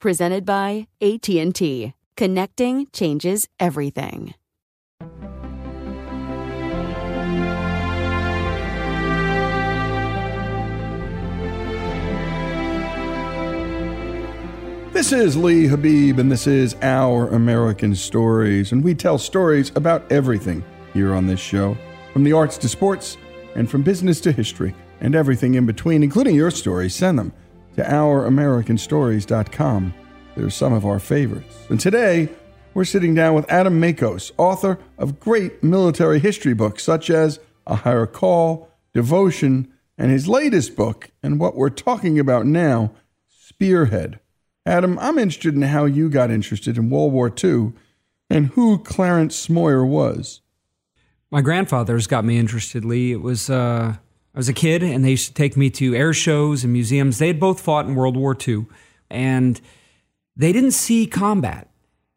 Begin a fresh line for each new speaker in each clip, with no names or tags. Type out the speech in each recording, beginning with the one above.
Presented by AT&T. Connecting changes everything.
This is Lee Habib, and this is Our American Stories. And we tell stories about everything here on this show from the arts to sports, and from business to history, and everything in between, including your stories. Send them to ouramericanstories.com. They're some of our favorites. And today, we're sitting down with Adam Makos, author of great military history books such as A Higher Call, Devotion, and his latest book, and what we're talking about now, Spearhead. Adam, I'm interested in how you got interested in World War II and who Clarence Smoyer was.
My grandfather's got me interested, Lee. It was uh, I was a kid, and they used to take me to air shows and museums. They had both fought in World War II, and they didn't see combat.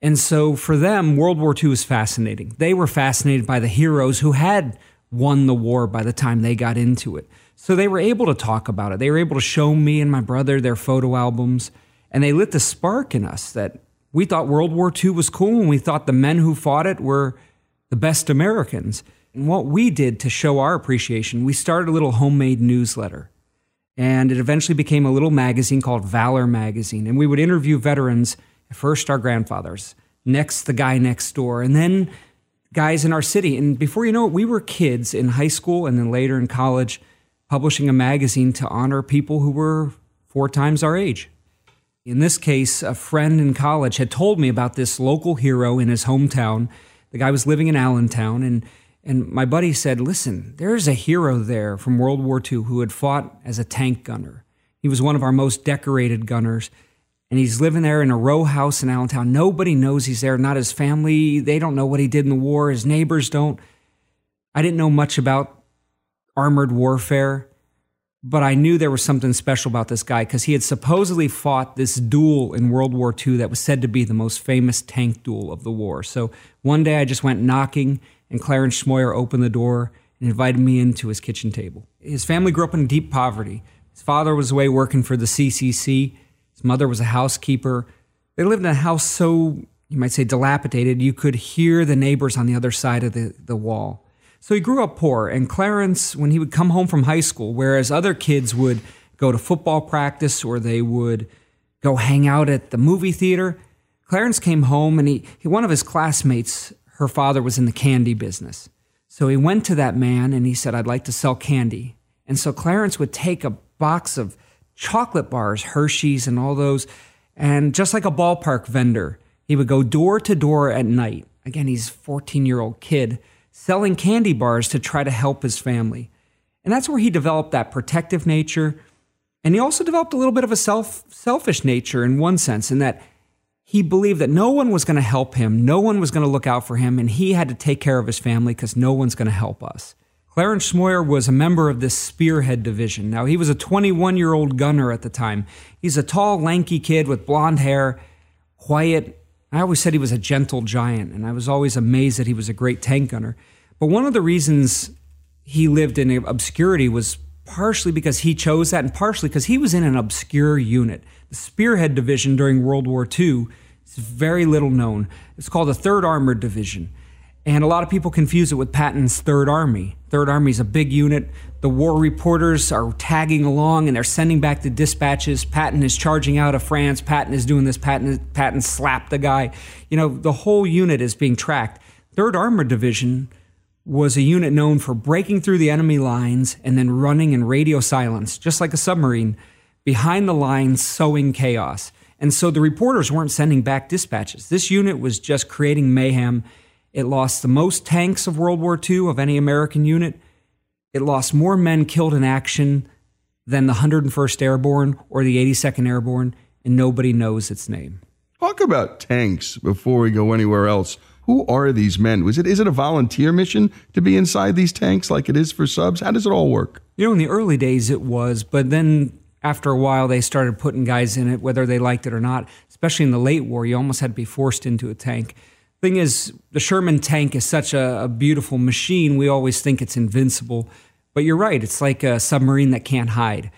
And so for them, World War II was fascinating. They were fascinated by the heroes who had won the war by the time they got into it. So they were able to talk about it. They were able to show me and my brother their photo albums, and they lit the spark in us that we thought World War II was cool and we thought the men who fought it were the best Americans. And what we did to show our appreciation, we started a little homemade newsletter. And it eventually became a little magazine called Valor Magazine. And we would interview veterans, first our grandfathers, next the guy next door, and then guys in our city. And before you know it, we were kids in high school and then later in college publishing a magazine to honor people who were four times our age. In this case, a friend in college had told me about this local hero in his hometown. The guy was living in Allentown, and, and my buddy said, Listen, there's a hero there from World War II who had fought as a tank gunner. He was one of our most decorated gunners. And he's living there in a row house in Allentown. Nobody knows he's there, not his family. They don't know what he did in the war. His neighbors don't. I didn't know much about armored warfare, but I knew there was something special about this guy because he had supposedly fought this duel in World War II that was said to be the most famous tank duel of the war. So one day I just went knocking, and Clarence Smoyer opened the door and invited me into his kitchen table. His family grew up in deep poverty. His father was away working for the CCC. His mother was a housekeeper. They lived in a house so, you might say, dilapidated, you could hear the neighbors on the other side of the, the wall. So he grew up poor. And Clarence, when he would come home from high school, whereas other kids would go to football practice or they would go hang out at the movie theater, Clarence came home and he, he one of his classmates, her father was in the candy business. So he went to that man and he said, I'd like to sell candy. And so Clarence would take a box of chocolate bars, Hershey's, and all those. And just like a ballpark vendor, he would go door to door at night. Again, he's a 14 year old kid selling candy bars to try to help his family. And that's where he developed that protective nature. And he also developed a little bit of a self, selfish nature in one sense, in that he believed that no one was going to help him, no one was going to look out for him, and he had to take care of his family because no one's going to help us. Clarence Smoyer was a member of this Spearhead Division. Now, he was a 21 year old gunner at the time. He's a tall, lanky kid with blonde hair, quiet. I always said he was a gentle giant, and I was always amazed that he was a great tank gunner. But one of the reasons he lived in obscurity was partially because he chose that, and partially because he was in an obscure unit. The Spearhead Division during World War II it's very little known. It's called the 3rd Armored Division. And a lot of people confuse it with Patton's Third Army. Third Army is a big unit. The war reporters are tagging along and they're sending back the dispatches. Patton is charging out of France. Patton is doing this. Patton, Patton slapped the guy. You know, the whole unit is being tracked. Third Armored Division was a unit known for breaking through the enemy lines and then running in radio silence, just like a submarine, behind the lines, sowing chaos. And so the reporters weren't sending back dispatches. This unit was just creating mayhem. It lost the most tanks of World War II of any American unit. It lost more men killed in action than the 101st Airborne or the 82nd Airborne, and nobody knows its name.
Talk about tanks before we go anywhere else. Who are these men? Was it is it a volunteer mission to be inside these tanks like it is for subs? How does it all work?
You know, in the early days it was, but then after a while they started putting guys in it whether they liked it or not. Especially in the late war you almost had to be forced into a tank. Thing is the sherman tank is such a, a, beautiful machine. We always think it's invincible. But you're right it's like a submarine that can't hide.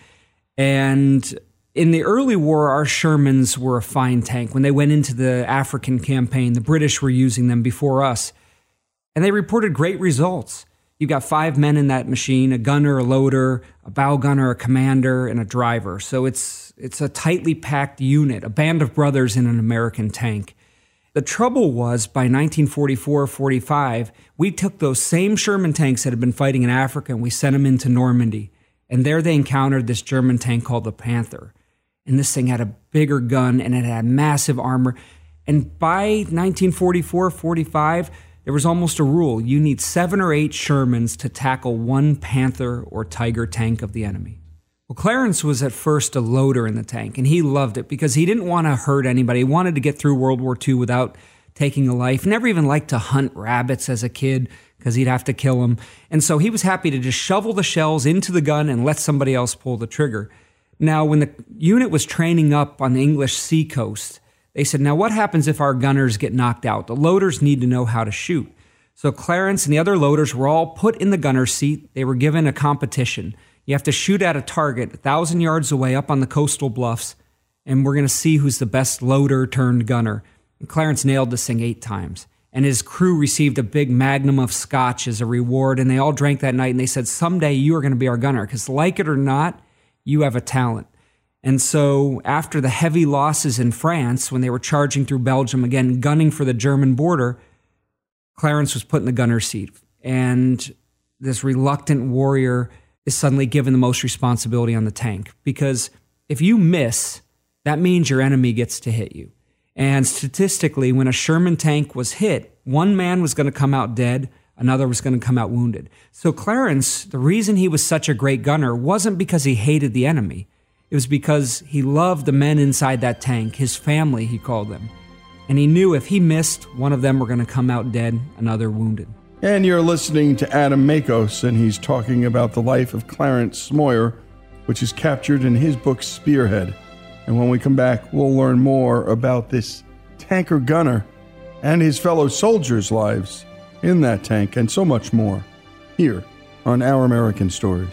And in the early war our shermans were a fine tank. When they went into the african campaign the british were using them before us. And they reported great results You've got five men in that machine a gunner, a loader, a bow gunner, a commander, and a driver. So it's, it's a tightly packed unit, a band of brothers in an American tank. The trouble was by 1944 45, we took those same Sherman tanks that had been fighting in Africa and we sent them into Normandy. And there they encountered this German tank called the Panther. And this thing had a bigger gun and it had massive armor. And by 1944 45, there was almost a rule you need seven or eight Shermans to tackle one Panther or Tiger tank of the enemy. Well, Clarence was at first a loader in the tank, and he loved it because he didn't want to hurt anybody. He wanted to get through World War II without taking a life. Never even liked to hunt rabbits as a kid because he'd have to kill them. And so he was happy to just shovel the shells into the gun and let somebody else pull the trigger. Now, when the unit was training up on the English seacoast, they said, Now, what happens if our gunners get knocked out? The loaders need to know how to shoot. So Clarence and the other loaders were all put in the gunner's seat. They were given a competition. You have to shoot at a target a thousand yards away up on the coastal bluffs, and we're going to see who's the best loader turned gunner. And Clarence nailed this thing eight times. And his crew received a big magnum of scotch as a reward, and they all drank that night. And they said, Someday you are going to be our gunner, because like it or not, you have a talent. And so, after the heavy losses in France, when they were charging through Belgium again, gunning for the German border, Clarence was put in the gunner's seat. And this reluctant warrior is suddenly given the most responsibility on the tank. Because if you miss, that means your enemy gets to hit you. And statistically, when a Sherman tank was hit, one man was going to come out dead, another was going to come out wounded. So, Clarence, the reason he was such a great gunner wasn't because he hated the enemy. It was because he loved the men inside that tank, his family, he called them. And he knew if he missed, one of them were going to come out dead, another wounded.
And you're listening to Adam Makos, and he's talking about the life of Clarence Smoyer, which is captured in his book Spearhead. And when we come back, we'll learn more about this tanker gunner and his fellow soldiers' lives in that tank, and so much more here on Our American Stories.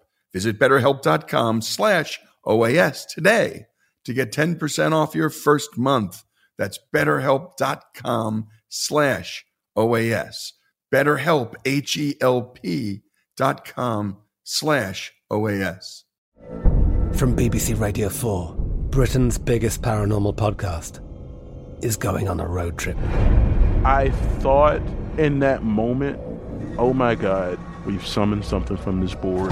Visit betterhelp.com slash OAS today to get 10% off your first month. That's betterhelp.com slash OAS. BetterHelp, H-E-L-P dot com slash OAS.
From BBC Radio 4, Britain's biggest paranormal podcast is going on a road trip.
I thought in that moment, oh my God, we've summoned something from this board.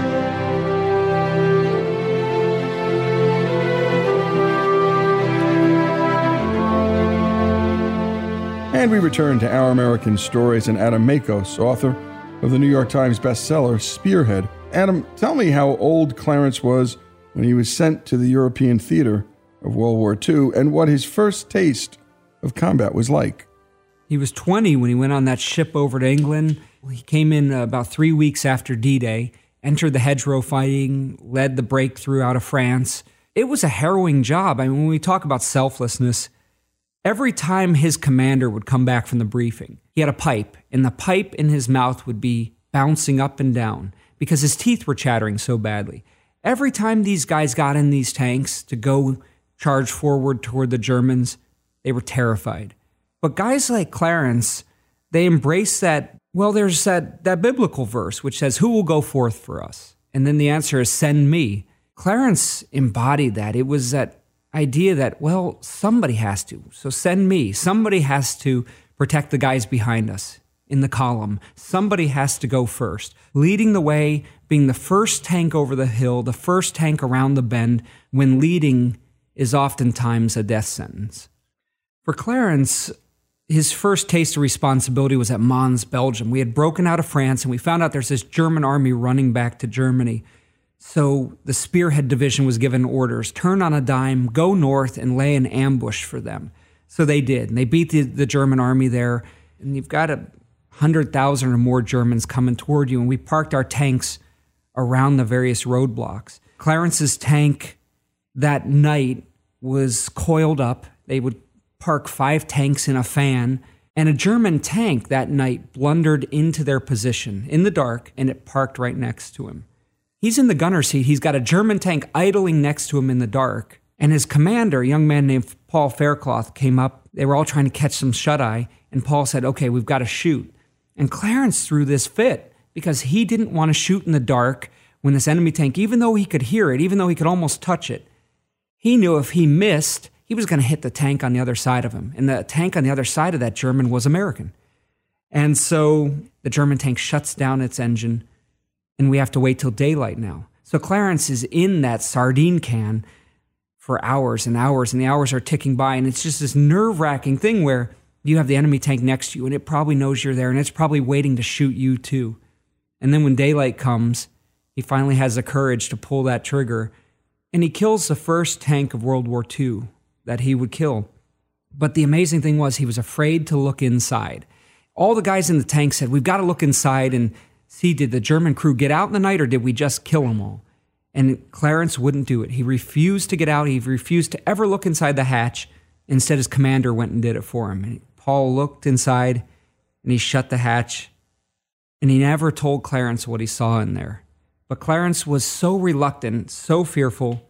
And we return to Our American Stories and Adam Makos, author of the New York Times bestseller Spearhead. Adam, tell me how old Clarence was when he was sent to the European theater of World War II and what his first taste of combat was like.
He was 20 when he went on that ship over to England. He came in about three weeks after D Day, entered the hedgerow fighting, led the breakthrough out of France. It was a harrowing job. I mean, when we talk about selflessness, every time his commander would come back from the briefing, he had a pipe, and the pipe in his mouth would be bouncing up and down because his teeth were chattering so badly. Every time these guys got in these tanks to go charge forward toward the Germans, they were terrified. But guys like Clarence, they embrace that. Well, there's that, that biblical verse which says, Who will go forth for us? And then the answer is, Send me. Clarence embodied that. It was that idea that, well, somebody has to. So send me. Somebody has to protect the guys behind us in the column. Somebody has to go first, leading the way, being the first tank over the hill, the first tank around the bend, when leading is oftentimes a death sentence. For Clarence, his first taste of responsibility was at Mons, Belgium. We had broken out of France and we found out there's this German army running back to Germany. So the Spearhead Division was given orders turn on a dime, go north, and lay an ambush for them. So they did. And they beat the, the German army there. And you've got a 100,000 or more Germans coming toward you. And we parked our tanks around the various roadblocks. Clarence's tank that night was coiled up. They would park five tanks in a fan. And a German tank that night blundered into their position in the dark and it parked right next to him. He's in the gunner seat. He's got a German tank idling next to him in the dark. And his commander, a young man named Paul Fairchild, came up. They were all trying to catch some shut eye. And Paul said, Okay, we've got to shoot. And Clarence threw this fit because he didn't want to shoot in the dark when this enemy tank, even though he could hear it, even though he could almost touch it, he knew if he missed, he was going to hit the tank on the other side of him. And the tank on the other side of that German was American. And so the German tank shuts down its engine and we have to wait till daylight now. So Clarence is in that sardine can for hours and hours, and the hours are ticking by, and it's just this nerve wracking thing where you have the enemy tank next to you, and it probably knows you're there, and it's probably waiting to shoot you too. And then when daylight comes, he finally has the courage to pull that trigger, and he kills the first tank of World War II that he would kill. But the amazing thing was, he was afraid to look inside. All the guys in the tank said, We've got to look inside and see did the German crew get out in the night or did we just kill them all? And Clarence wouldn't do it. He refused to get out. He refused to ever look inside the hatch. Instead, his commander went and did it for him. And Paul looked inside and he shut the hatch. And he never told Clarence what he saw in there. But Clarence was so reluctant, so fearful,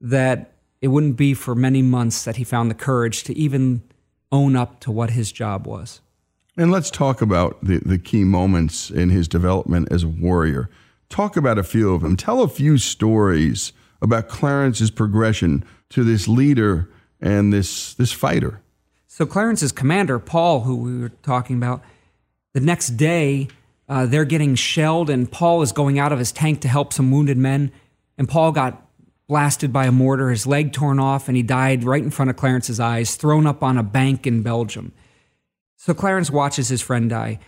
that it wouldn't be for many months that he found the courage to even own up to what his job was.
And let's talk about the, the key moments in his development as a warrior. Talk about a few of them. Tell a few stories about Clarence's progression to this leader and this, this fighter.
So, Clarence's commander, Paul, who we were talking about, the next day, uh, they're getting shelled, and Paul is going out of his tank to help some wounded men. And Paul got blasted by a mortar, his leg torn off, and he died right in front of Clarence's eyes, thrown up on a bank in Belgium. So Clarence watches his friend die.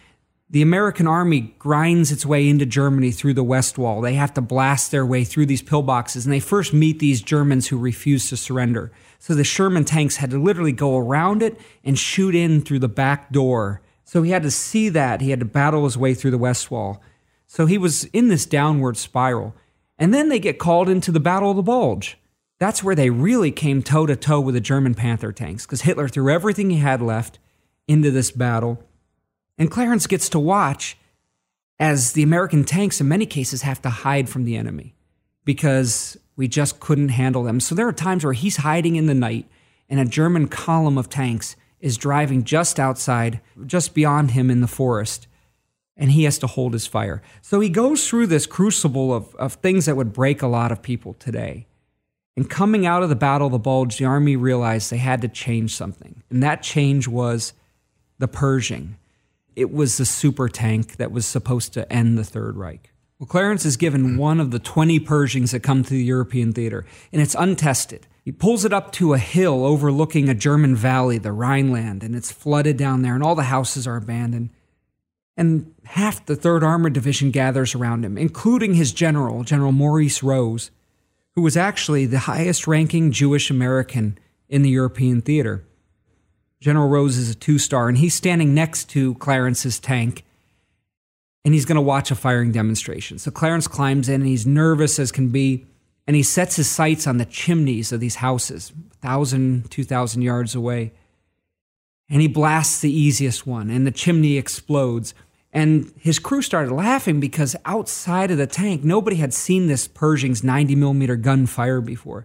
The American army grinds its way into Germany through the West Wall. They have to blast their way through these pillboxes, and they first meet these Germans who refuse to surrender. So the Sherman tanks had to literally go around it and shoot in through the back door. So he had to see that. He had to battle his way through the West Wall. So he was in this downward spiral. And then they get called into the Battle of the Bulge. That's where they really came toe to toe with the German Panther tanks because Hitler threw everything he had left into this battle. And Clarence gets to watch as the American tanks, in many cases, have to hide from the enemy because we just couldn't handle them. So there are times where he's hiding in the night and a German column of tanks is driving just outside, just beyond him in the forest, and he has to hold his fire. So he goes through this crucible of, of things that would break a lot of people today. And coming out of the Battle of the Bulge, the Army realized they had to change something. And that change was the Pershing. It was the super tank that was supposed to end the Third Reich. Well, Clarence is given one of the 20 Pershings that come to the European theater, and it's untested. He pulls it up to a hill overlooking a German valley, the Rhineland, and it's flooded down there, and all the houses are abandoned. And half the 3rd Armored Division gathers around him, including his general, General Maurice Rose, who was actually the highest ranking Jewish American in the European theater. General Rose is a two star, and he's standing next to Clarence's tank, and he's going to watch a firing demonstration. So Clarence climbs in, and he's nervous as can be, and he sets his sights on the chimneys of these houses, 1,000, 2,000 yards away. And he blasts the easiest one, and the chimney explodes. And his crew started laughing because outside of the tank, nobody had seen this Pershing's 90 millimeter gun fire before.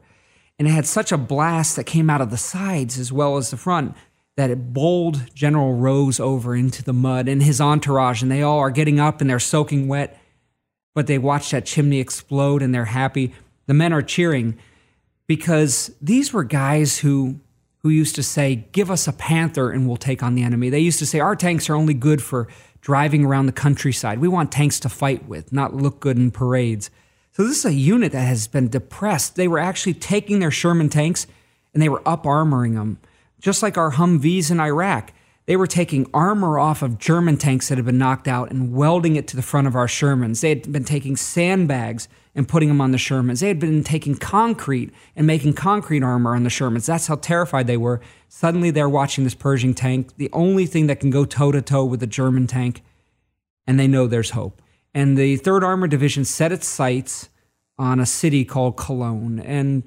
And it had such a blast that came out of the sides as well as the front that it bowled General Rose over into the mud and his entourage. And they all are getting up and they're soaking wet, but they watch that chimney explode and they're happy. The men are cheering because these were guys who who used to say, Give us a panther and we'll take on the enemy. They used to say, Our tanks are only good for driving around the countryside. We want tanks to fight with, not look good in parades. So this is a unit that has been depressed. They were actually taking their Sherman tanks and they were up armoring them, just like our Humvees in Iraq. They were taking armor off of German tanks that had been knocked out and welding it to the front of our Shermans. They had been taking sandbags and putting them on the Shermans. They had been taking concrete and making concrete armor on the Shermans. That's how terrified they were. Suddenly they're watching this Pershing tank, the only thing that can go toe to toe with a German tank, and they know there's hope. And the 3rd Armored Division set its sights on a city called Cologne. And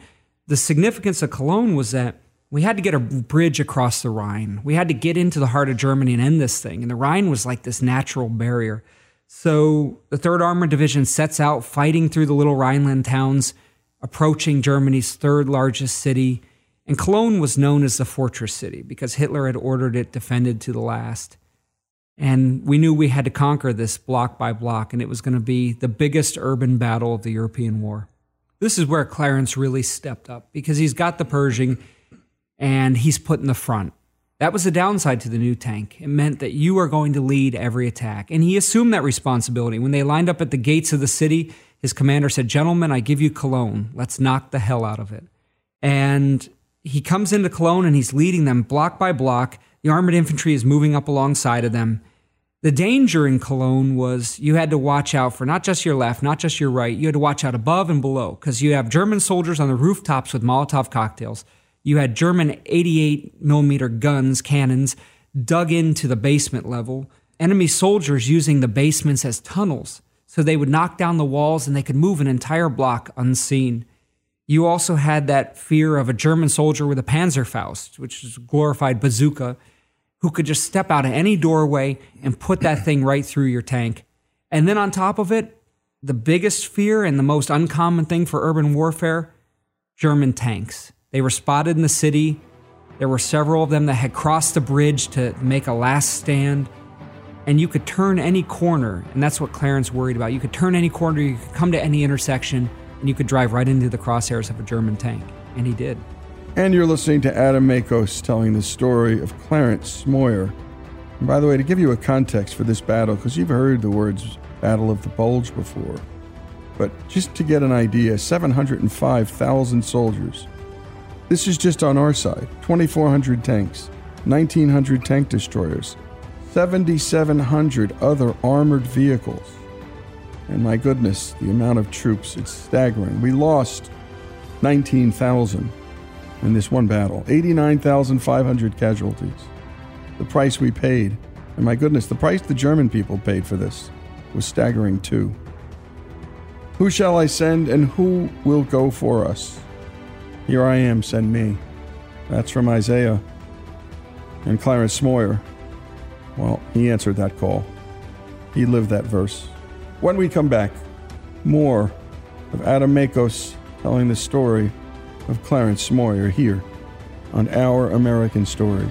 the significance of Cologne was that we had to get a bridge across the Rhine. We had to get into the heart of Germany and end this thing. And the Rhine was like this natural barrier. So the 3rd Armored Division sets out fighting through the little Rhineland towns, approaching Germany's third largest city. And Cologne was known as the fortress city because Hitler had ordered it defended to the last. And we knew we had to conquer this block by block, and it was going to be the biggest urban battle of the European War. This is where Clarence really stepped up because he's got the Pershing and he's put in the front. That was the downside to the new tank. It meant that you are going to lead every attack. And he assumed that responsibility. When they lined up at the gates of the city, his commander said, Gentlemen, I give you Cologne. Let's knock the hell out of it. And he comes into Cologne and he's leading them block by block. The armored infantry is moving up alongside of them. The danger in Cologne was you had to watch out for not just your left, not just your right, you had to watch out above and below because you have German soldiers on the rooftops with Molotov cocktails. You had German 88 millimeter guns, cannons, dug into the basement level. Enemy soldiers using the basements as tunnels, so they would knock down the walls and they could move an entire block unseen. You also had that fear of a German soldier with a Panzerfaust, which is a glorified bazooka, who could just step out of any doorway and put that thing right through your tank. And then on top of it, the biggest fear and the most uncommon thing for urban warfare German tanks. They were spotted in the city. There were several of them that had crossed the bridge to make a last stand. And you could turn any corner, and that's what Clarence worried about. You could turn any corner, you could come to any intersection, and you could drive right into the crosshairs of a German tank. And he did.
And you're listening to Adam Makos telling the story of Clarence Smoyer. And by the way, to give you a context for this battle, because you've heard the words Battle of the Bulge before, but just to get an idea 705,000 soldiers, this is just on our side 2,400 tanks, 1,900 tank destroyers, 7,700 other armored vehicles. And my goodness, the amount of troops, it's staggering. We lost 19,000 in this one battle, 89,500 casualties. The price we paid, and my goodness, the price the German people paid for this was staggering too. Who shall I send and who will go for us? Here I am, send me. That's from Isaiah. And Clarence Smoyer, well, he answered that call. He lived that verse. When we come back, more of Adam Makos telling the story of Clarence Smoyer here on Our American Stories.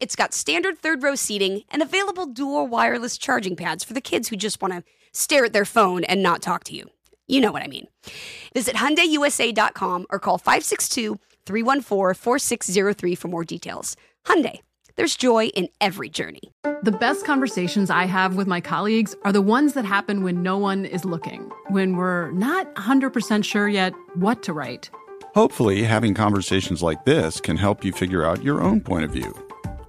it's got standard third row seating and available dual wireless charging pads for the kids who just want to stare at their phone and not talk to you. You know what I mean. Visit HyundaiUSA.com or call 562-314-4603 for more details. Hyundai, there's joy in every journey.
The best conversations I have with my colleagues are the ones that happen when no one is looking, when we're not 100% sure yet what to write.
Hopefully, having conversations like this can help you figure out your own point of view.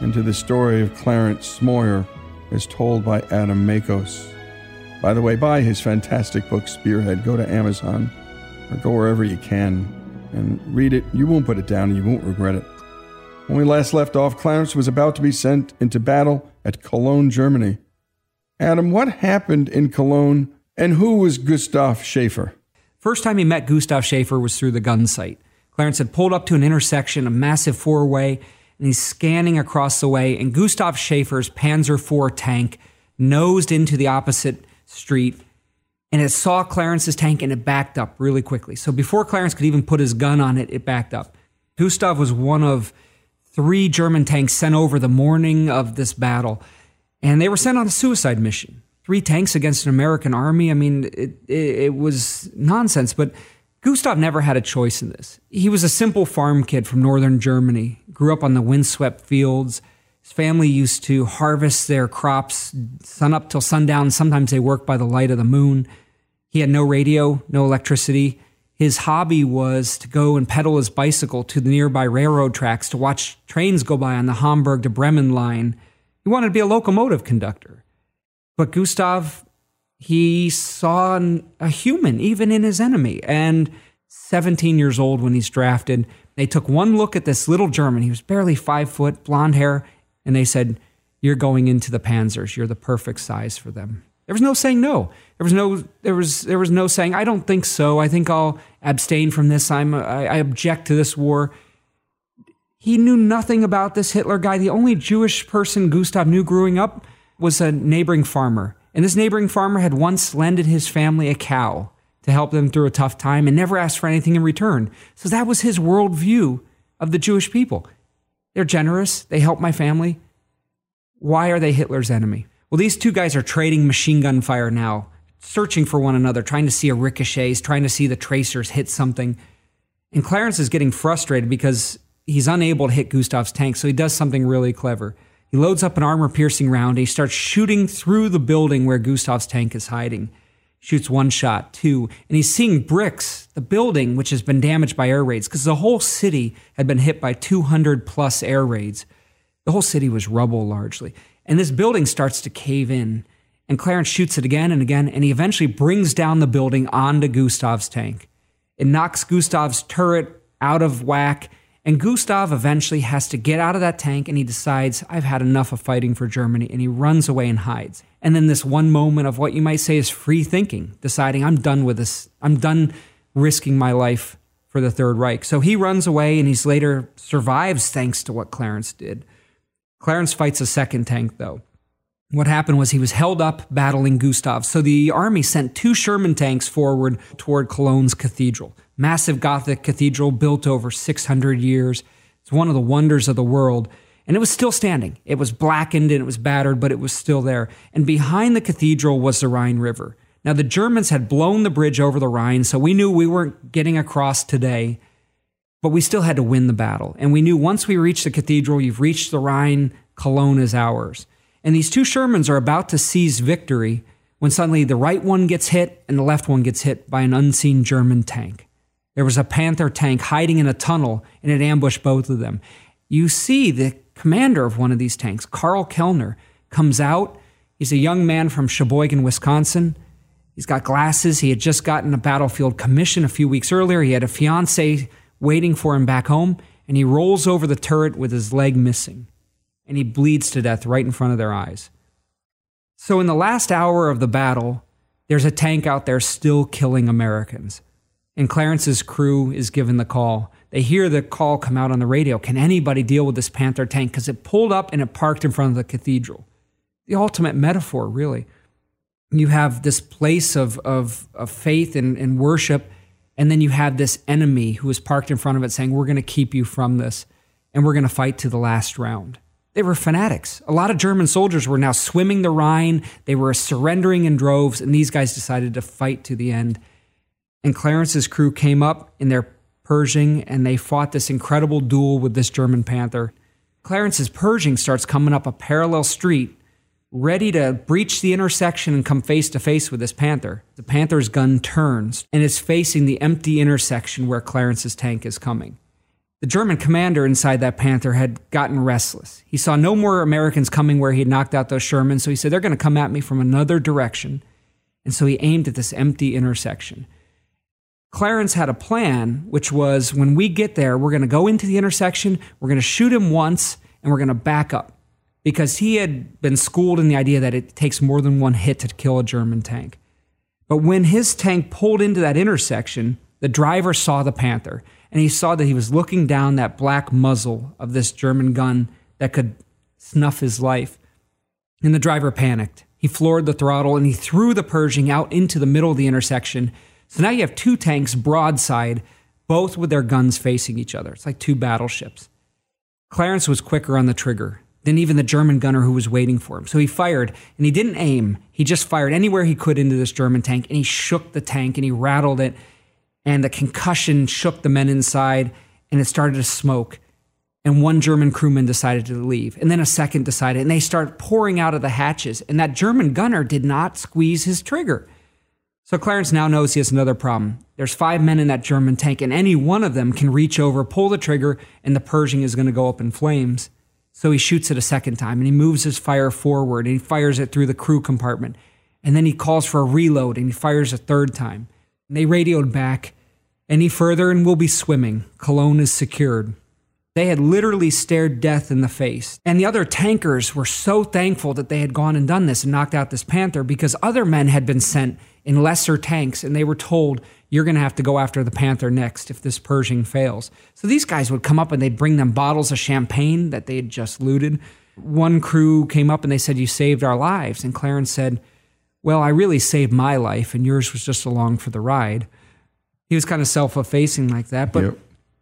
into the story of Clarence Smoyer as told by Adam Makos. By the way, buy his fantastic book, Spearhead. Go to Amazon or go wherever you can and read it. You won't put it down and you won't regret it. When we last left off, Clarence was about to be sent into battle at Cologne, Germany. Adam, what happened in Cologne and who was Gustav Schaefer?
First time he met Gustav Schaefer was through the gun sight. Clarence had pulled up to an intersection, a massive four way, and he's scanning across the way, and Gustav Schaefer's Panzer IV tank nosed into the opposite street, and it saw Clarence's tank and it backed up really quickly. So before Clarence could even put his gun on it, it backed up. Gustav was one of three German tanks sent over the morning of this battle, and they were sent on a suicide mission. Three tanks against an American army. I mean, it, it, it was nonsense, but Gustav never had a choice in this. He was a simple farm kid from northern Germany, grew up on the windswept fields. His family used to harvest their crops sun up till sundown. Sometimes they worked by the light of the moon. He had no radio, no electricity. His hobby was to go and pedal his bicycle to the nearby railroad tracks to watch trains go by on the Hamburg to Bremen line. He wanted to be a locomotive conductor. But Gustav he saw a human even in his enemy. And 17 years old when he's drafted, They took one look at this little German. He was barely five foot, blonde hair, and they said, You're going into the Panzers. You're the perfect size for them. There was no saying no. There was no there was there was no saying I don't think so. I think I'll abstain from this. I'm I, I object to this war. He knew nothing about this Hitler guy. The only Jewish person Gustav knew growing up was a neighboring farmer. And this neighboring farmer had once lended his family a cow to help them through a tough time and never asked for anything in return. So that was his worldview of the Jewish people. They're generous, they help my family. Why are they Hitler's enemy? Well, these two guys are trading machine gun fire now, searching for one another, trying to see a ricochets, trying to see the tracers hit something. And Clarence is getting frustrated because he's unable to hit Gustav's tank, so he does something really clever. He loads up an armor piercing round he starts shooting through the building where Gustav's tank is hiding. Shoots one shot, two, and he's seeing bricks, the building, which has been damaged by air raids, because the whole city had been hit by 200 plus air raids. The whole city was rubble largely. And this building starts to cave in. And Clarence shoots it again and again, and he eventually brings down the building onto Gustav's tank. It knocks Gustav's turret out of whack and Gustav eventually has to get out of that tank and he decides, I've had enough of fighting for Germany, and he runs away and hides. And then this one moment of what you might say is free thinking, deciding, I'm done with this. I'm done risking my life for the Third Reich. So he runs away and he's later survives thanks to what Clarence did. Clarence fights a second tank though. What happened was he was held up battling Gustav. So the army sent two Sherman tanks forward toward Cologne's cathedral massive Gothic cathedral built over 600 years. It's one of the wonders of the world. And it was still standing. It was blackened and it was battered, but it was still there. And behind the cathedral was the Rhine River. Now, the Germans had blown the bridge over the Rhine, so we knew we weren't getting across today, but we still had to win the battle. And we knew once we reached the cathedral, you've reached the Rhine, Cologne is ours. And these two Shermans are about to seize victory when suddenly the right one gets hit and the left one gets hit by an unseen German tank. There was a Panther tank hiding in a tunnel, and it ambushed both of them. You see the commander of one of these tanks, Karl Kellner, comes out. He's a young man from Sheboygan, Wisconsin. He's got glasses. He had just gotten a battlefield commission a few weeks earlier. He had a fiance waiting for him back home, and he rolls over the turret with his leg missing, and he bleeds to death right in front of their eyes. So, in the last hour of the battle, there's a tank out there still killing Americans and Clarence's crew is given the call. They hear the call come out on the radio. Can anybody deal with this Panther tank? Because it pulled up and it parked in front of the cathedral. The ultimate metaphor, really. You have this place of, of, of faith and, and worship, and then you have this enemy who is parked in front of it saying, We're going to keep you from this, and we're going to fight to the last round. They were fanatics. A lot of German soldiers were now swimming the Rhine. They were surrendering in droves, and these guys decided to fight to the end and Clarence's crew came up in their Pershing and they fought this incredible duel with this German Panther. Clarence's Pershing starts coming up a parallel street, ready to breach the intersection and come face to face with this Panther. The Panther's gun turns and is facing the empty intersection where Clarence's tank is coming. The German commander inside that Panther had gotten restless. He saw no more Americans coming where he had knocked out those Shermans, so he said, They're going to come at me from another direction. And so he aimed at this empty intersection. Clarence had a plan, which was when we get there, we're going to go into the intersection, we're going to shoot him once, and we're going to back up. Because he had been schooled in the idea that it takes more than one hit to kill a German tank. But when his tank pulled into that intersection, the driver saw the Panther and he saw that he was looking down that black muzzle of this German gun that could snuff his life. And the driver panicked. He floored the throttle and he threw the Pershing out into the middle of the intersection so now you have two tanks broadside, both with their guns facing each other. It's like two battleships. Clarence was quicker on the trigger than even the German gunner who was waiting for him. So he fired, and he didn't aim. He just fired anywhere he could into this German tank, and he shook the tank and he rattled it, and the concussion shook the men inside, and it started to smoke. And one German crewman decided to leave, and then a second decided, and they start pouring out of the hatches. And that German gunner did not squeeze his trigger. So Clarence now knows he has another problem. There's five men in that German tank, and any one of them can reach over, pull the trigger, and the Pershing is going to go up in flames. So he shoots it a second time, and he moves his fire forward, and he fires it through the crew compartment. And then he calls for a reload, and he fires a third time. And they radioed back, Any further and we'll be swimming. Cologne is secured. They had literally stared death in the face. And the other tankers were so thankful that they had gone and done this and knocked out this panther because other men had been sent in lesser tanks and they were told, you're going to have to go after the panther next if this Pershing fails. So these guys would come up and they'd bring them bottles of champagne that they had just looted. One crew came up and they said, You saved our lives. And Clarence said, Well, I really saved my life and yours was just along for the ride. He was kind of self effacing like that. But
Yep.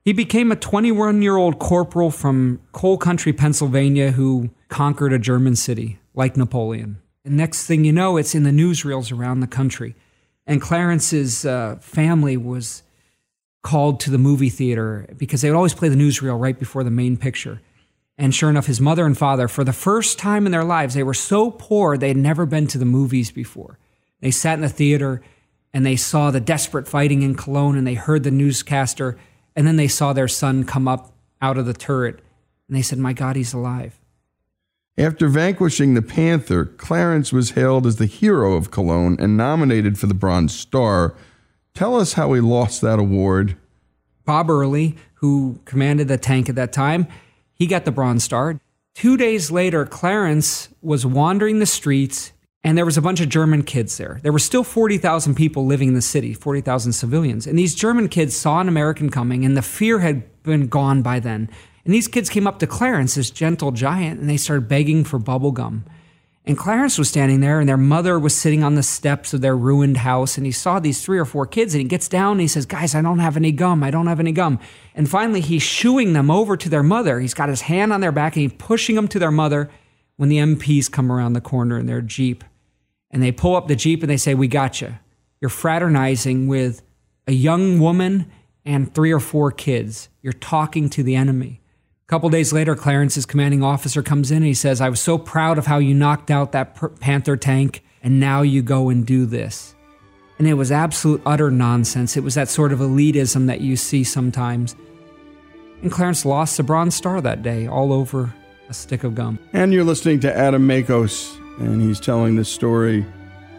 He became a 21 year old corporal from coal country, Pennsylvania, who conquered a German city like Napoleon. And next thing you know, it's in the newsreels around the country. And Clarence's uh, family was called to the movie theater because they would always play the newsreel right before the main picture. And sure enough, his mother and father, for the first time in their lives, they were so poor they had never been to the movies before. They sat in the theater and they saw the desperate fighting in Cologne and they heard the newscaster and then they saw their son come up out of the turret and they said, My God, he's alive.
After vanquishing the Panther, Clarence was hailed as the hero of Cologne and nominated for the Bronze Star. Tell us how he lost that award.
Bob Early, who commanded the tank at that time, he got the Bronze Star. Two days later, Clarence was wandering the streets, and there was a bunch of German kids there. There were still 40,000 people living in the city, 40,000 civilians. And these German kids saw an American coming, and the fear had been gone by then. And these kids came up to Clarence, this gentle giant, and they started begging for bubble gum. And Clarence was standing there, and their mother was sitting on the steps of their ruined house. And he saw these three or four kids, and he gets down and he says, Guys, I don't have any gum. I don't have any gum. And finally, he's shooing them over to their mother. He's got his hand on their back, and he's pushing them to their mother when the MPs come around the corner in their Jeep. And they pull up the Jeep and they say, We got you. You're fraternizing with a young woman and three or four kids. You're talking to the enemy. A couple days later, Clarence's commanding officer comes in and he says, I was so proud of how you knocked out that Panther tank, and now you go and do this. And it was absolute, utter nonsense. It was that sort of elitism that you see sometimes. And Clarence lost the Bronze Star that day, all over a stick of gum.
And you're listening to Adam Makos, and he's telling the story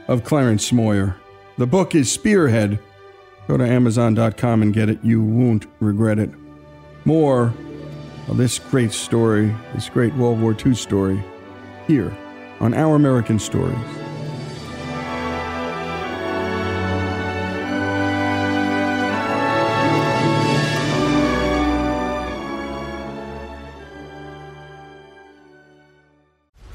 of Clarence Smoyer. The book is Spearhead. Go to Amazon.com and get it. You won't regret it. More of this great story, this great World War II story, here on Our American Stories.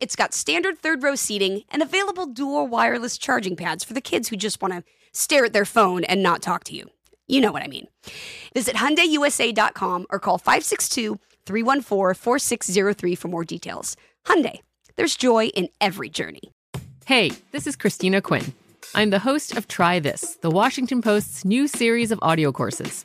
it's got standard third row seating and available dual wireless charging pads for the kids who just want to stare at their phone and not talk to you. You know what I mean. Visit HyundaiUSA.com or call 562-314-4603 for more details. Hyundai, there's joy in every journey.
Hey, this is Christina Quinn. I'm the host of Try This, the Washington Post's new series of audio courses.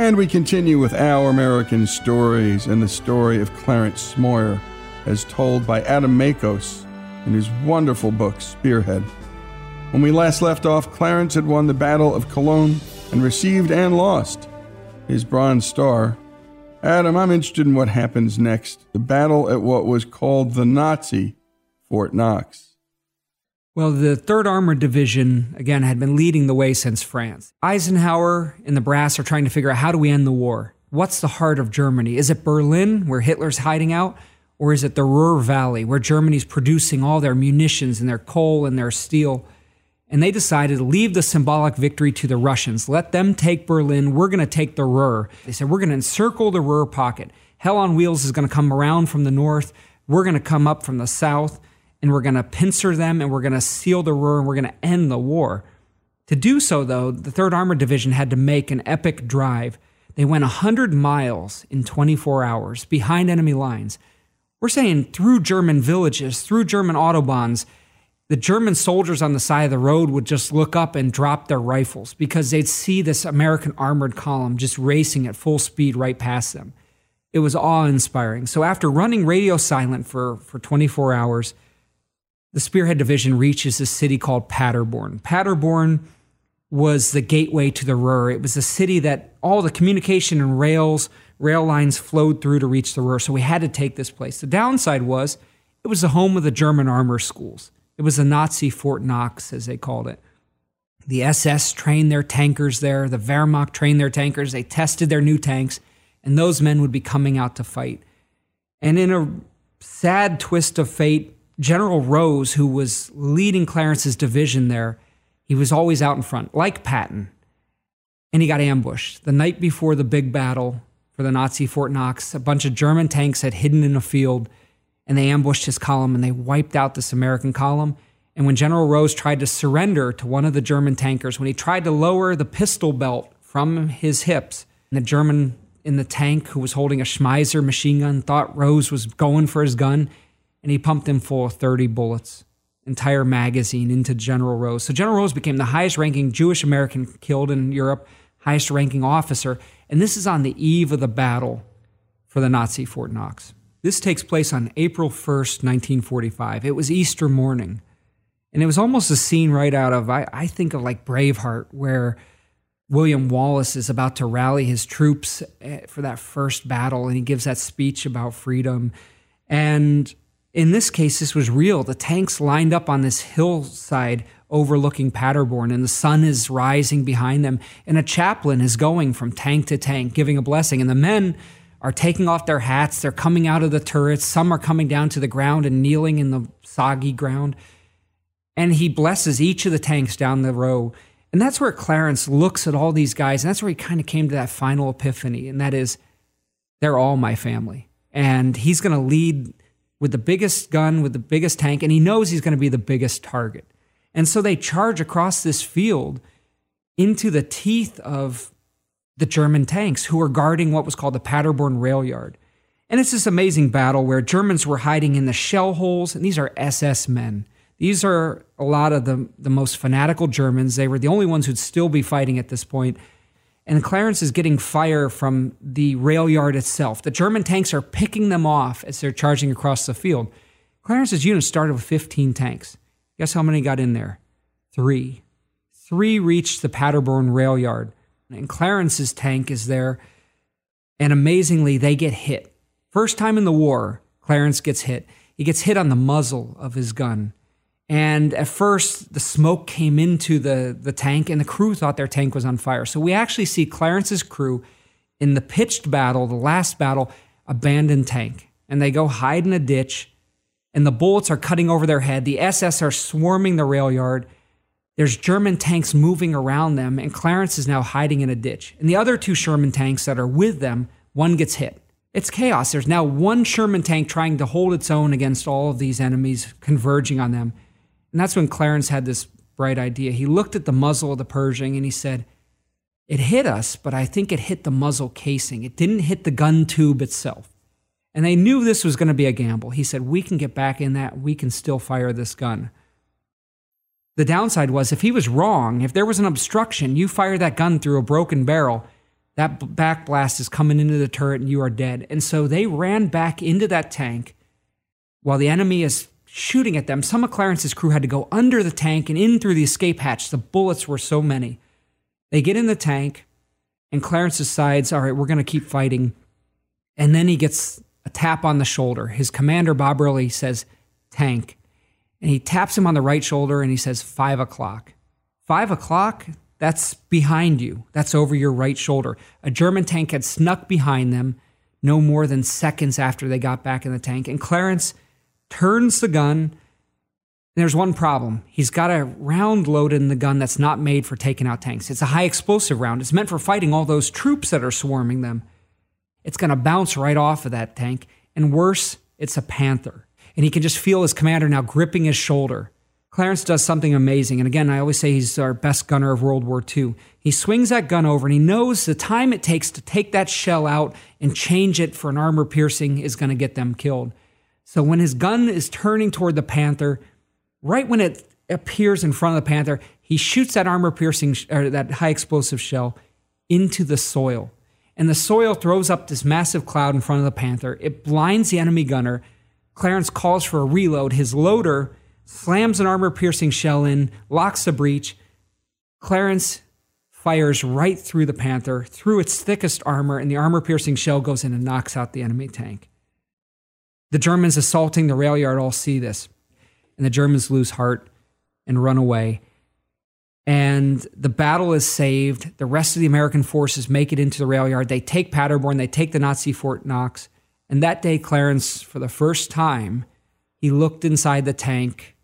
And we continue with Our American Stories and the story of Clarence Smoyer, as told by Adam Makos in his wonderful book, Spearhead. When we last left off, Clarence had won the Battle of Cologne and received and lost his Bronze Star. Adam, I'm interested in what happens next the battle at what was called the Nazi Fort Knox.
Well, the 3rd Armored Division, again, had been leading the way since France. Eisenhower and the brass are trying to figure out how do we end the war? What's the heart of Germany? Is it Berlin, where Hitler's hiding out? Or is it the Ruhr Valley, where Germany's producing all their munitions and their coal and their steel? And they decided to leave the symbolic victory to the Russians. Let them take Berlin. We're going to take the Ruhr. They said, we're going to encircle the Ruhr pocket. Hell on Wheels is going to come around from the north. We're going to come up from the south and we're going to pincer them and we're going to seal the Ruhr and we're going to end the war. To do so, though, the 3rd Armored Division had to make an epic drive. They went 100 miles in 24 hours behind enemy lines. We're saying through German villages, through German autobahns. The German soldiers on the side of the road would just look up and drop their rifles because they'd see this American armored column just racing at full speed right past them. It was awe inspiring. So, after running radio silent for, for 24 hours, the Spearhead Division reaches a city called Paderborn. Paderborn was the gateway to the Ruhr. It was a city that all the communication and rails, rail lines flowed through to reach the Ruhr. So we had to take this place. The downside was it was the home of the German armor schools. It was the Nazi Fort Knox, as they called it. The SS trained their tankers there. The Wehrmacht trained their tankers. They tested their new tanks, and those men would be coming out to fight. And in a sad twist of fate, General Rose, who was leading Clarence's division there, he was always out in front, like Patton. And he got ambushed. The night before the big battle for the Nazi Fort Knox, a bunch of German tanks had hidden in a field and they ambushed his column and they wiped out this American column. And when General Rose tried to surrender to one of the German tankers, when he tried to lower the pistol belt from his hips, the German in the tank who was holding a Schmeisser machine gun thought Rose was going for his gun and he pumped him full of 30 bullets, entire magazine into General Rose. So General Rose became the highest ranking Jewish American killed in Europe, highest ranking officer. And this is on the eve of the battle for the Nazi Fort Knox. This takes place on April 1st, 1945. It was Easter morning. And it was almost a scene right out of, I, I think of like Braveheart, where William Wallace is about to rally his troops eh, for that first battle and he gives that speech about freedom. And in this case, this was real. The tanks lined up on this hillside overlooking Paderborn, and the sun is rising behind them. And a chaplain is going from tank to tank, giving a blessing. And the men are taking off their hats. They're coming out of the turrets. Some are coming down to the ground and kneeling in the soggy ground. And he blesses each of the tanks down the row. And that's where Clarence looks at all these guys. And that's where he kind of came to that final epiphany. And that is, they're all my family. And he's going to lead with the biggest gun, with the biggest tank, and he knows he's going to be the biggest target. And so they charge across this field into the teeth of the German tanks who are guarding what was called the Paderborn rail yard. And it's this amazing battle where Germans were hiding in the shell holes, and these are SS men. These are a lot of the, the most fanatical Germans. They were the only ones who'd still be fighting at this point. And Clarence is getting fire from the rail yard itself. The German tanks are picking them off as they're charging across the field. Clarence's unit started with 15 tanks. Guess how many got in there? Three. Three reached the Paderborn rail yard. And Clarence's tank is there. And amazingly, they get hit. First time in the war, Clarence gets hit. He gets hit on the muzzle of his gun. And at first, the smoke came into the, the tank, and the crew thought their tank was on fire. So we actually see Clarence's crew in the pitched battle, the last battle, abandon tank. And they go hide in a ditch, and the bullets are cutting over their head. The SS are swarming the rail yard. There's German tanks moving around them, and Clarence is now hiding in a ditch. And the other two Sherman tanks that are with them, one gets hit. It's chaos. There's now one Sherman tank trying to hold its own against all of these enemies converging on them. And that's when Clarence had this bright idea. He looked at the muzzle of the Pershing and he said, It hit us, but I think it hit the muzzle casing. It didn't hit the gun tube itself. And they knew this was going to be a gamble. He said, We can get back in that. We can still fire this gun. The downside was if he was wrong, if there was an obstruction, you fire that gun through a broken barrel, that back blast is coming into the turret and you are dead. And so they ran back into that tank while the enemy is shooting at them. Some of Clarence's crew had to go under the tank and in through the escape hatch. The bullets were so many. They get in the tank, and Clarence decides, all right, we're going to keep fighting. And then he gets a tap on the shoulder. His commander, Bob Early, says, tank. And he taps him on the right shoulder and he says, five o'clock. Five o'clock? That's behind you. That's over your right shoulder. A German tank had snuck behind them no more than seconds after they got back in the tank. And Clarence turns the gun. There's one problem. He's got a round loaded in the gun that's not made for taking out tanks. It's a high explosive round. It's meant for fighting all those troops that are swarming them. It's going to bounce right off of that tank. And worse, it's a Panther. And he can just feel his commander now gripping his shoulder. Clarence does something amazing. And again, I always say he's our best gunner of World War II. He swings that gun over and he knows the time it takes to take that shell out and change it for an armor piercing is going to get them killed. So when his gun is turning toward the panther, right when it appears in front of the panther, he shoots that armor piercing or that high explosive shell into the soil. And the soil throws up this massive cloud in front of the panther. It blinds the enemy gunner. Clarence calls for a reload. His loader slams an armor piercing shell in, locks the breech. Clarence fires right through the panther, through its thickest armor, and the armor piercing shell goes in and knocks out the enemy tank. The Germans assaulting the rail yard all see this, and the Germans lose heart and run away. And the battle is saved. The rest of the American forces make it into the rail yard. They take Paderborn, they take the Nazi Fort Knox. And that day, Clarence, for the first time, he looked inside the tank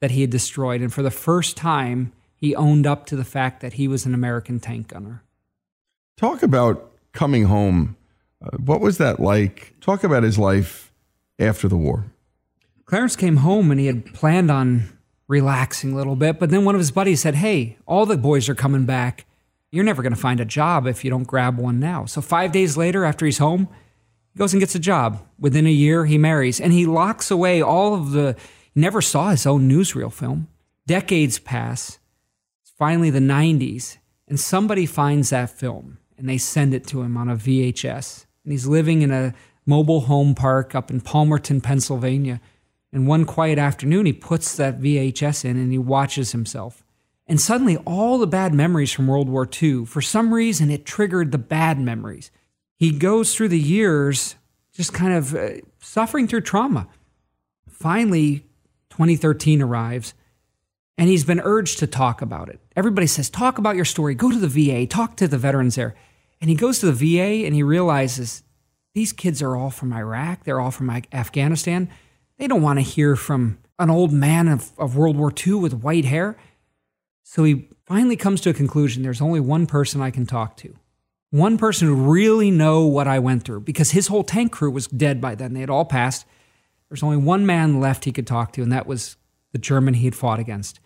that he had destroyed. And for the first time, he owned up to the fact that he was an American tank gunner.
Talk about coming home. Uh, what was that like? Talk about his life after the war?
Clarence came home and he had planned on relaxing a little bit, but then one of his buddies said, Hey, all the boys are coming back. You're never going to find a job if you don't grab one now. So, five days later, after he's home, he goes and gets a job. Within a year, he marries and he locks away all of the, he never saw his own newsreel film. Decades pass. It's finally the 90s, and somebody finds that film and they send it to him on a VHS. And he's living in a mobile home park up in Palmerton, Pennsylvania. And one quiet afternoon, he puts that VHS in and he watches himself. And suddenly, all the bad memories from World War II, for some reason, it triggered the bad memories. He goes through the years just kind of uh, suffering through trauma. Finally, 2013 arrives, and he's been urged to talk about it. Everybody says, Talk about your story, go to the VA, talk to the veterans there. And he goes to the VA and he realizes these kids are all from Iraq, they're all from Afghanistan. They don't want to hear from an old man of, of World War II with white hair. So he finally comes to a conclusion there's only one person I can talk to. One person who really know what I went through because his whole tank crew was dead by then. They had all passed. There's only one man left he could talk to, and that was the German he had fought against.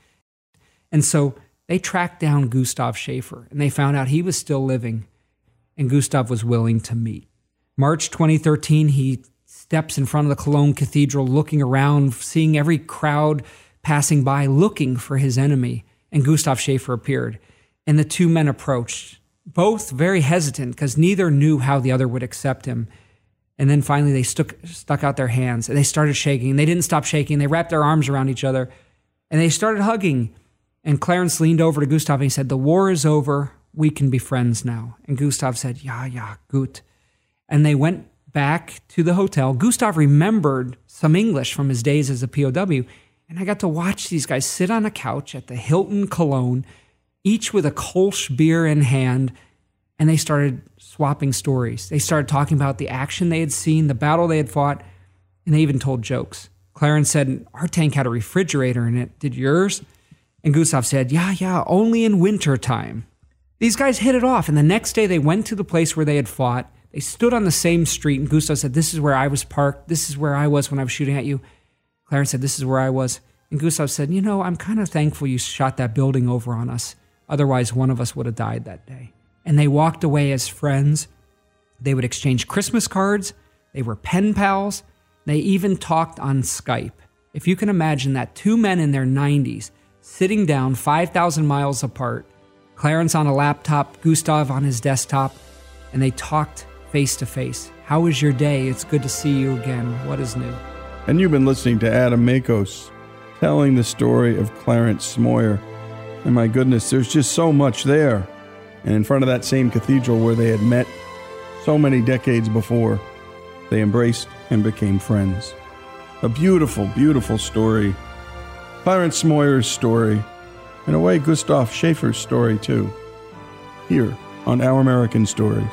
And so they tracked down Gustav Schaefer and they found out he was still living and Gustav was willing to meet. March 2013, he steps in front of the Cologne Cathedral, looking around, seeing every crowd passing by, looking for his enemy. And Gustav Schaefer appeared. And the two men approached, both very hesitant because neither knew how the other would accept him. And then finally, they stuck, stuck out their hands and they started shaking. They didn't stop shaking. They wrapped their arms around each other and they started hugging. And Clarence leaned over to Gustav and he said, The war is over. We can be friends now. And Gustav said, Ja, ja, gut. And they went back to the hotel. Gustav remembered some English from his days as a POW. And I got to watch these guys sit on a couch at the Hilton Cologne, each with a Kolsch beer in hand. And they started swapping stories. They started talking about the action they had seen, the battle they had fought, and they even told jokes. Clarence said, Our tank had a refrigerator in it. Did yours? And Gustav said, Yeah, yeah, only in winter time. These guys hit it off, and the next day they went to the place where they had fought. They stood on the same street, and Gustav said, This is where I was parked. This is where I was when I was shooting at you. Clarence said, This is where I was. And Gustav said, You know, I'm kind of thankful you shot that building over on us. Otherwise, one of us would have died that day. And they walked away as friends. They would exchange Christmas cards. They were pen pals. They even talked on Skype. If you can imagine that, two men in their 90s sitting down 5,000 miles apart, Clarence on a laptop, Gustav on his desktop, and they talked face to face. How was your day? It's good to see you again. What is new?
And you've been listening to Adam Makos telling the story of Clarence Smoyer. And my goodness, there's just so much there. And in front of that same cathedral where they had met so many decades before, they embraced and became friends. A beautiful, beautiful story. Clarence Smoyer's story. In a way, Gustav Schaefer's story, too. Here on Our American Stories.